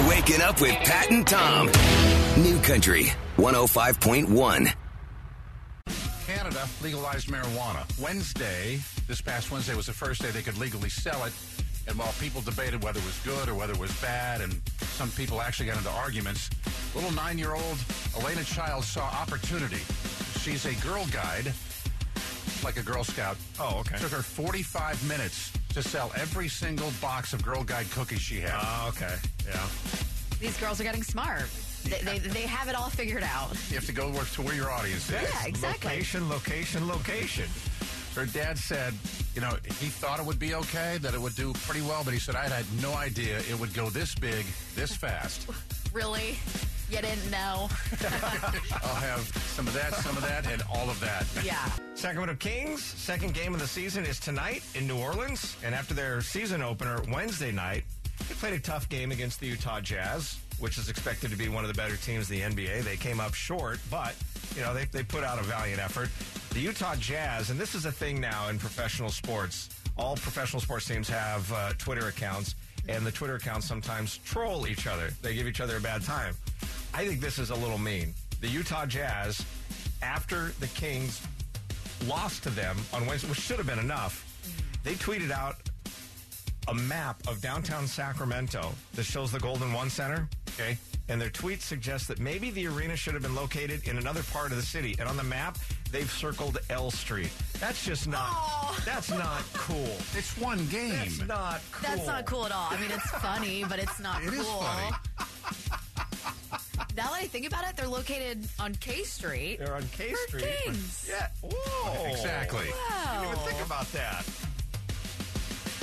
You're waking up with Pat and Tom. New Country 105.1. Canada legalized marijuana. Wednesday, this past Wednesday, was the first day they could legally sell it. And while people debated whether it was good or whether it was bad, and some people actually got into arguments, little nine year old Elena Child saw opportunity. She's a girl guide, like a Girl Scout. Oh, okay. Took her 45 minutes to sell every single box of Girl Guide cookies she had. Oh, okay. Yeah. These girls are getting smart. They, they, they have it all figured out. you have to go work to where your audience is. Yeah, exactly. Location, location, location. Her dad said, you know, he thought it would be okay, that it would do pretty well, but he said, I had no idea it would go this big, this fast. Really? You didn't know? I'll have some of that, some of that, and all of that. Yeah. Sacramento Kings, second game of the season is tonight in New Orleans. And after their season opener Wednesday night, they played a tough game against the Utah Jazz, which is expected to be one of the better teams in the NBA. They came up short, but, you know, they, they put out a valiant effort. The Utah Jazz, and this is a thing now in professional sports, all professional sports teams have uh, Twitter accounts, and the Twitter accounts sometimes troll each other. They give each other a bad time. I think this is a little mean. The Utah Jazz, after the Kings lost to them on Wednesday, which should have been enough, they tweeted out a map of downtown Sacramento that shows the Golden One Center. Okay. And their tweet suggests that maybe the arena should have been located in another part of the city. And on the map, they've circled L Street. That's just not. Aw. That's not cool. It's one game. That's not cool. That's not cool at all. I mean, it's funny, but it's not It cool. is funny. Now that I think about it, they're located on K Street. They're on K For Street. Kings. Yeah. Whoa. Exactly. I didn't even think about that.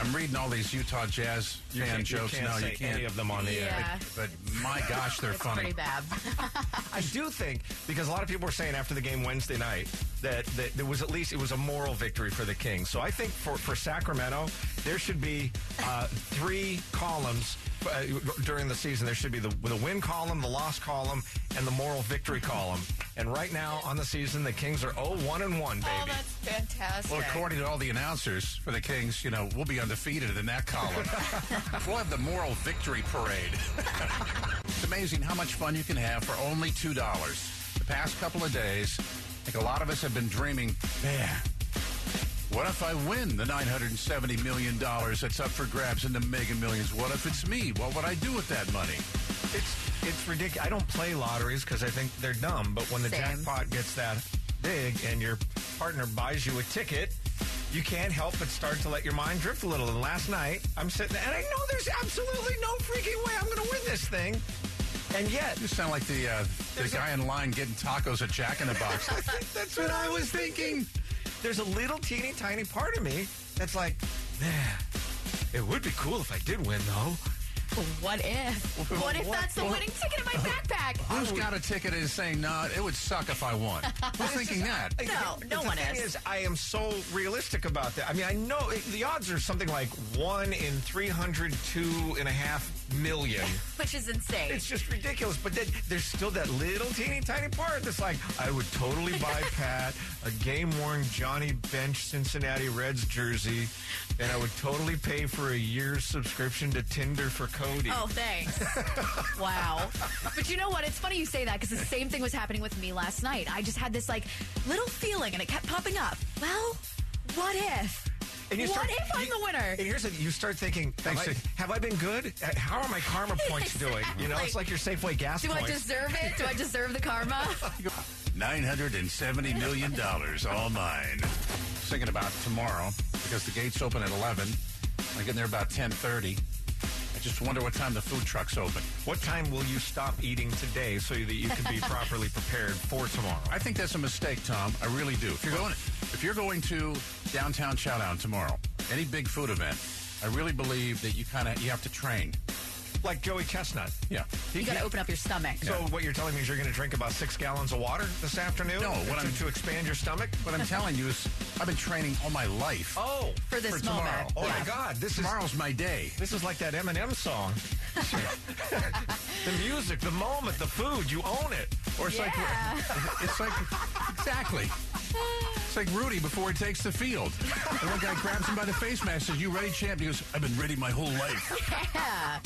I'm reading all these Utah Jazz You fan can't- you jokes can't now. say You can't. any of them on the air. Yeah. But my gosh, they're It's funny. pretty bad. I do think because a lot of people were saying after the game Wednesday night that, that there was at least it was a moral victory for the Kings. So I think for, for Sacramento there should be uh, three columns uh, during the season. There should be the the win column, the loss column, and the moral victory column. And right now on the season, the Kings are 0-1 and one, oh, baby. Oh, that's fantastic. Well, according to all the announcers for the Kings, you know, we'll be undefeated in that column. we'll have the moral victory parade. it's amazing how much fun you can have for only $2. The past couple of days, I think a lot of us have been dreaming, man, what if I win the $970 million that's up for grabs in the mega millions? What if it's me? What would I do with that money? It's it's ridiculous. I don't play lotteries because I think they're dumb. But when the Same. jackpot gets that big and your partner buys you a ticket, you can't help but start to let your mind drift a little. And last night, I'm sitting there, and I know there's absolutely no freaking way I'm going to win this thing. And yet, You sound like the uh, the There's a- guy in line getting tacos at Jack in the Box. I think that's what I was thinking. There's a little teeny tiny part of me that's like, man, it would be cool if I did win, though. What if? What if What- that's the what- winning ticket in my backpack? Who's got a ticket and is saying, no, it would suck if I won? Who's thinking that? No, no the one thing is. is. I am so realistic about that. I mean, I know it, the odds are something like one in 302 and a half million. Which is insane. It's just ridiculous. But then there's still that little teeny tiny part that's like, I would totally buy Pat a game worn Johnny Bench Cincinnati Reds jersey, and I would totally pay for a year's subscription to Tinder for Cody. Oh, thanks. wow. But you know what? It's funny you say that because the same thing was happening with me last night. I just had this like little feeling and it kept popping up. Well, what if? And you what if I'm you- the winner? And here's the you start thinking, have Thanks I, have I been good? Uh, How are my karma points doing? You know, it's like Like, your Safeway gas Do I deserve it? Do I deserve the karma? $970 million, all mine. Thinking about tomorrow, because the gates open at 11. I get there about 10.30. I just wonder what time the food truck's open. What time will you stop eating today so that you can be properly prepared for tomorrow? I think that's a mistake, Tom. I really do. If you're going, if you're going to downtown Chowdown tomorrow, any big food event, I really believe that you kind of you have to train. Like Joey Chestnut. Yeah. You got to open up your stomach. So what you're telling me is you're going to drink about six gallons of water this afternoon? No, what to, I'm- to expand your stomach. What I'm telling you is, I've been training all my life. Oh, For this for tomorrow. moment. oh my God! This is Tomorrow's my day. this is like that Eminem song. the music, the moment, the food, you own it. Or it's Yeah. like it's like exactly. It's like Rudy before he takes the field. And one guy grabs him by the face mask, says, "You ready, champ?" He goes, "I've been ready my whole life." Yeah.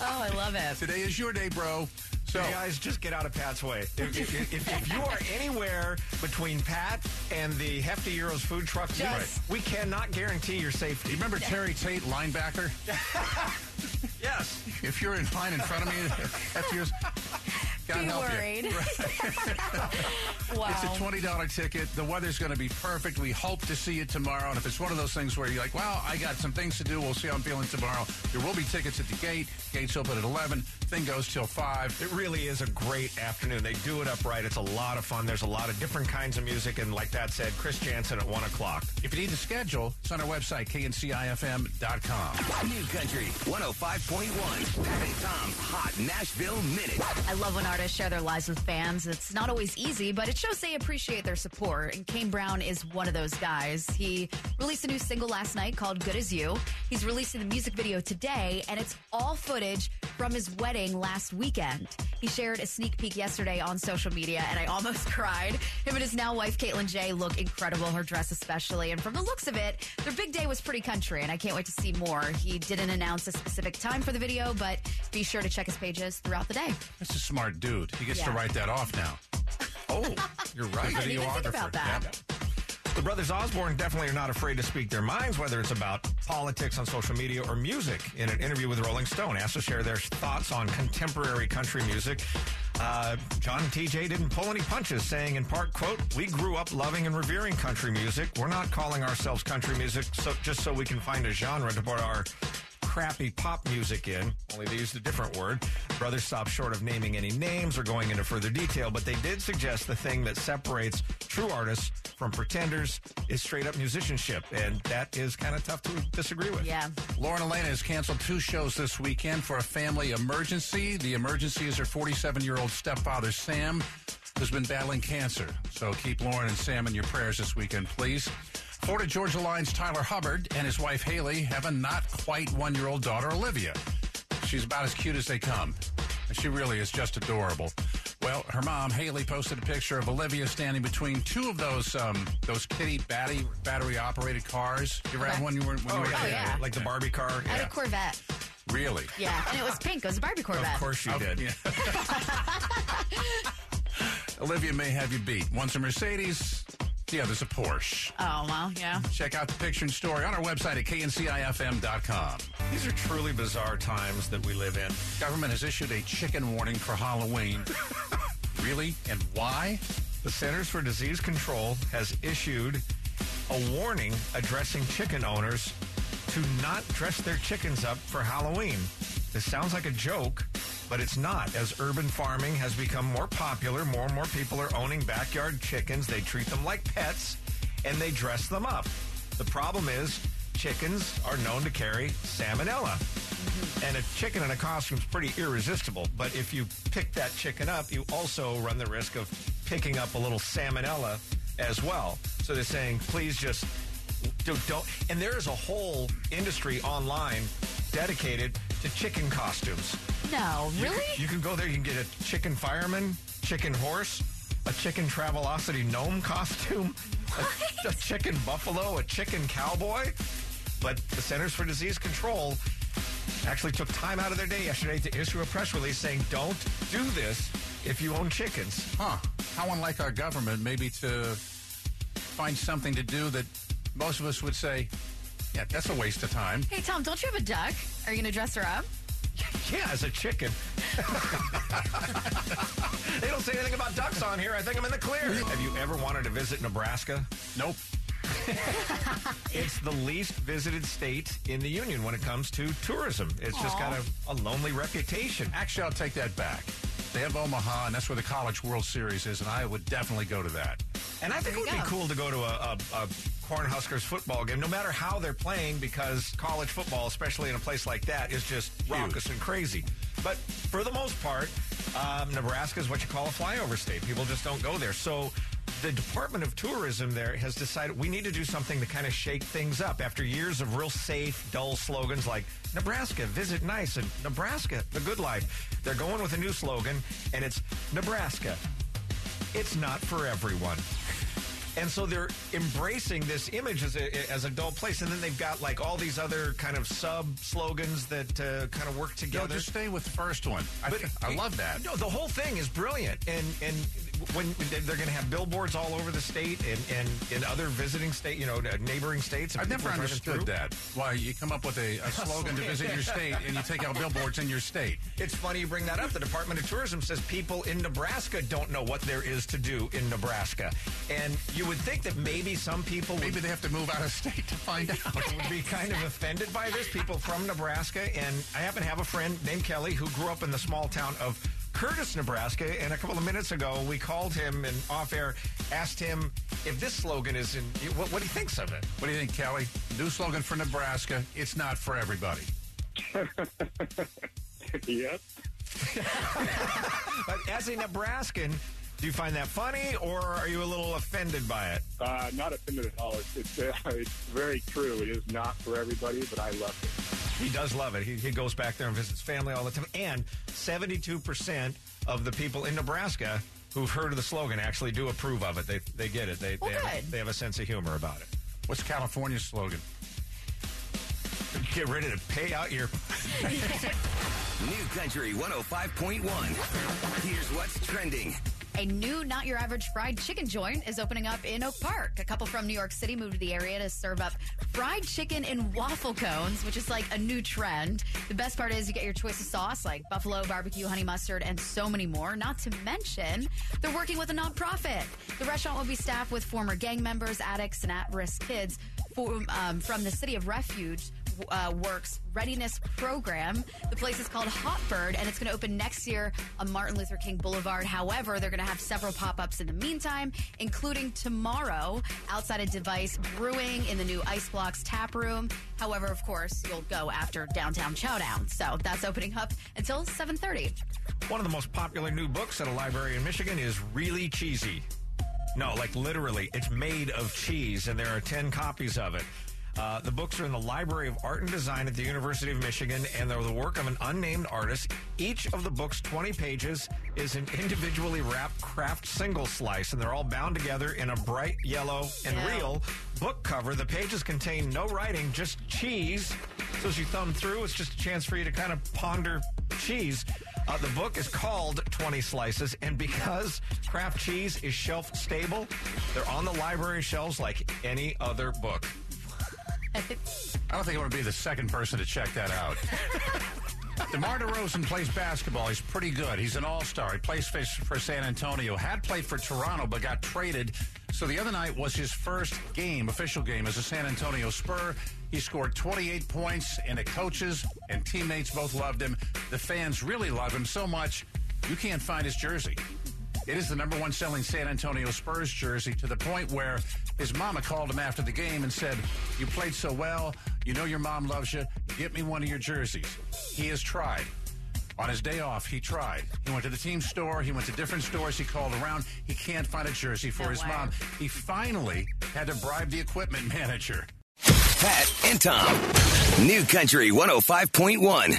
Oh, I love it. Today is your day, bro. So, You guys, just get out of Pat's way. If, if, if, if you are anywhere between Pat and the Hefty Gyros food truck, we- Just- we cannot guarantee your safety. you remember Terry Tate, linebacker? Yes. If you're in line in front of me, after yours, God Be help worried. you. wow. It's a twenty dollar ticket. The weather's going to be perfect. We hope to see you tomorrow. And if it's one of those things where you're like, "Well, I got some things to do. We'll see how I'm feeling tomorrow." There will be tickets at the gate. Gates open at eleven. Thing goes till five. It really is a great afternoon. They do it up right. It's a lot of fun. There's a lot of different kinds of music. And like that said, Chris Janson at 1 o'clock. If you need to schedule, it's on our website, kncifm.com. New Country 105.1. Pat and Tom's Hot Nashville Minute. I love when artists share their lives with fans. It's not always easy, but it shows they appreciate their support. And Kane Brown is one of those guys. He released a new single last night called Good As You. He's releasing the music video today, and it's all footage from his wedding last weekend. He shared a sneak peek yesterday on social media, and I almost cried. Him and his now wife, Katelyn Jae, look incredible, her dress especially. And from the looks of it, their big day was pretty country, and I can't wait to see more. He didn't announce a specific time for the video, but be sure to check his pages throughout the day. That's a smart dude. He gets to write that off now. Oh, you're right. I didn't even think about that. Yep. The brothers Osborne definitely are not afraid to speak their minds, whether it's about politics on social media or music. In an interview with Rolling Stone, asked to share their thoughts on contemporary country music. Uh, John and TJ didn't pull any punches, saying in part, "quote We grew up loving and revering country music. We're not calling ourselves country music so, just so we can find a genre to put our." Crappy pop music in, only they used a different word. Brothers stopped short of naming any names or going into further detail, but they did suggest the thing that separates true artists from pretenders is straight up musicianship, and that is kind of tough to disagree with. Yeah. Lauren Alaina has canceled two shows this weekend for a family emergency. The emergency is her 47 year old stepfather, Sam, who's been battling cancer. So keep Lauren and Sam in your prayers this weekend, please. Florida Georgia Line's Tyler Hubbard and his wife Hayley have a not quite one year old daughter, Olivia. She's about as cute as they come. And she really is just adorable. Well, her mom, Hayley, posted a picture of Olivia standing between two of those um, those kitty battery battery operated cars. You ever have one you were when you were a yeah. kid? yeah. Like the Barbie car? I had a Corvette. Really? Yeah, and it was pink. It was a Barbie Corvette. Of course you Oh, did. yeah. Olivia may have you beat. One's a Mercedes, the there's a Porsche. Oh, well, yeah. Check out the picture and story on our website at kncifm.com. These are truly bizarre times that we live in. Government has issued a chicken warning for Halloween. really? And why? The Centers for Disease Control has issued a warning addressing chicken owners to not dress their chickens up for Halloween. This sounds like a joke, but it's not. As urban farming has become more popular, more and more people are owning backyard chickens. They treat them like pets and they dress them up. The problem is chickens are known to carry salmonella. Mm-hmm. And a chicken in a costume is pretty irresistible. But if you pick that chicken up, you also run the risk of picking up a little salmonella as well. So they're saying, please just do, don't. And there is a whole industry online dedicated to chicken costumes. No, You really? can- You can go there, you can get a chicken fireman, chicken horse, a chicken Travelocity gnome costume, a, a chicken buffalo, a chicken cowboy. But the Centers for Disease Control actually took time out of their day yesterday to issue a press release saying, don't do this if you own chickens. Huh. How unlike our government, maybe to find something to do that most of us would say, yeah, that's a waste of time. Hey, Tom, don't you have a duck? Are you going to dress her up? Yeah, as a chicken. they don't say anything about ducks on here. I think I'm in the clear. Have you ever wanted to visit Nebraska? Nope. It's the least visited state in the union when it comes to tourism. It's just got a, a lonely reputation. Actually, I'll take that back. They have Omaha, and that's where the College World Series is, and I would definitely go to that. And I think it would you be cool to go to a, a, a Cornhuskers football game, no matter how they're playing, because college football, especially in a place like that, is just raucous and crazy. But for the most part, um, Nebraska is what you call a flyover state. People just don't go there. So the Department of Tourism there has decided we need to do something to kind of shake things up after years of real safe, dull slogans like Nebraska, visit nice, and Nebraska, the good life. They're going with a new slogan, and it's Nebraska. It's not for everyone. And so they're embracing this image as a, as a dull place. And then they've got like all these other kind of sub slogans that uh, kind of work No, together. just stay with the first one. I, But I love that. No, the whole thing is brilliant, and and when they're going to have billboards all over the state and and in other visiting state, you know, uh, neighboring states. I've never understood that. Why you come up with a, a slogan to visit your state and you take out billboards in your state. It's funny you bring that up. The Department of Tourism says people in Nebraska don't know what there is to do in Nebraska, and you would think that maybe some people would Maybe they have to move out of state to find out. would be kind of offended by this. People from Nebraska, and I happen to have a friend named Kelly who grew up in the small town of Curtis, Nebraska. And a couple of minutes ago, we called him and off air asked him if this slogan is in what, what he thinks of it. What do you think, Kelly? New slogan for Nebraska. It's not for everybody. Yep. But as a Nebraskan, do you find that funny, or are you a little offended by it? Uh, not offended at all. It's, it's, uh, it's very true. It is not for everybody, but I love it. He does love it. He, he goes back there and visits family all the time. And 72% of the people in Nebraska who've heard of the slogan actually do approve of it. They, they get it. They, Well, they, have, they have a sense of humor about it. What's California's slogan? Get ready to pay out your. New Country 105.1. Here's what's trending. A new Not Your Average Fried Chicken joint is opening up in Oak Park. A couple from New York City moved to the area to serve up fried chicken in waffle cones, which is like a new trend. The best part is you get your choice of sauce like buffalo, barbecue, honey mustard, and so many more. Not to mention, they're working with a nonprofit. The restaurant will be staffed with former gang members, addicts, and at risk kids um, from the City of Refuge uh, Works Readiness Program. The place is called Hot Bird, and it's going to open next year on Martin Luther King Boulevard. However, they're going to have several pop ups in the meantime, including tomorrow outside of Device Brewing in the new Ice Blocks Tap Room. However, of course, you'll go after Downtown Chowdown, so that's opening up until 7:30. One of the most popular new books at a library in Michigan is Really Cheesy. No, like literally, it's made of cheese, and there are 10 copies of it. Uh, the books are in the Library of Art and Design at the University of Michigan, and they're the work of an unnamed artist. Each of the book's 20 pages is an individually wrapped Kraft single slice, and they're all bound together in a bright yellow and Yeah. real book cover. The pages contain no writing, just cheese. So as you thumb through, it's just a chance for you to kind of ponder cheese. Uh, the book is called 20 Slices, and because Kraft cheese is shelf stable, they're on the library shelves like any other book. I don't think I want to be the second person to check that out. DeMar DeRozan plays basketball. He's pretty good. He's an all-star. He plays for, for San Antonio. Had played for Toronto, but got traded. So the other night was his first game, official game, as a San Antonio Spur. He scored 28 points, and the coaches and teammates both loved him. The fans really love him so much, you can't find his jersey. It is the number one selling San Antonio Spurs jersey to the point where his mama called him after the game and said, You played so well. You know your mom loves you. Get me one of your jerseys. He has tried. On his day off, he tried. He went to the team store. He went to different stores. He called around. He can't find a jersey for No his way. mom. He finally had to bribe the equipment manager. Pat and Tom. New Country 105.1.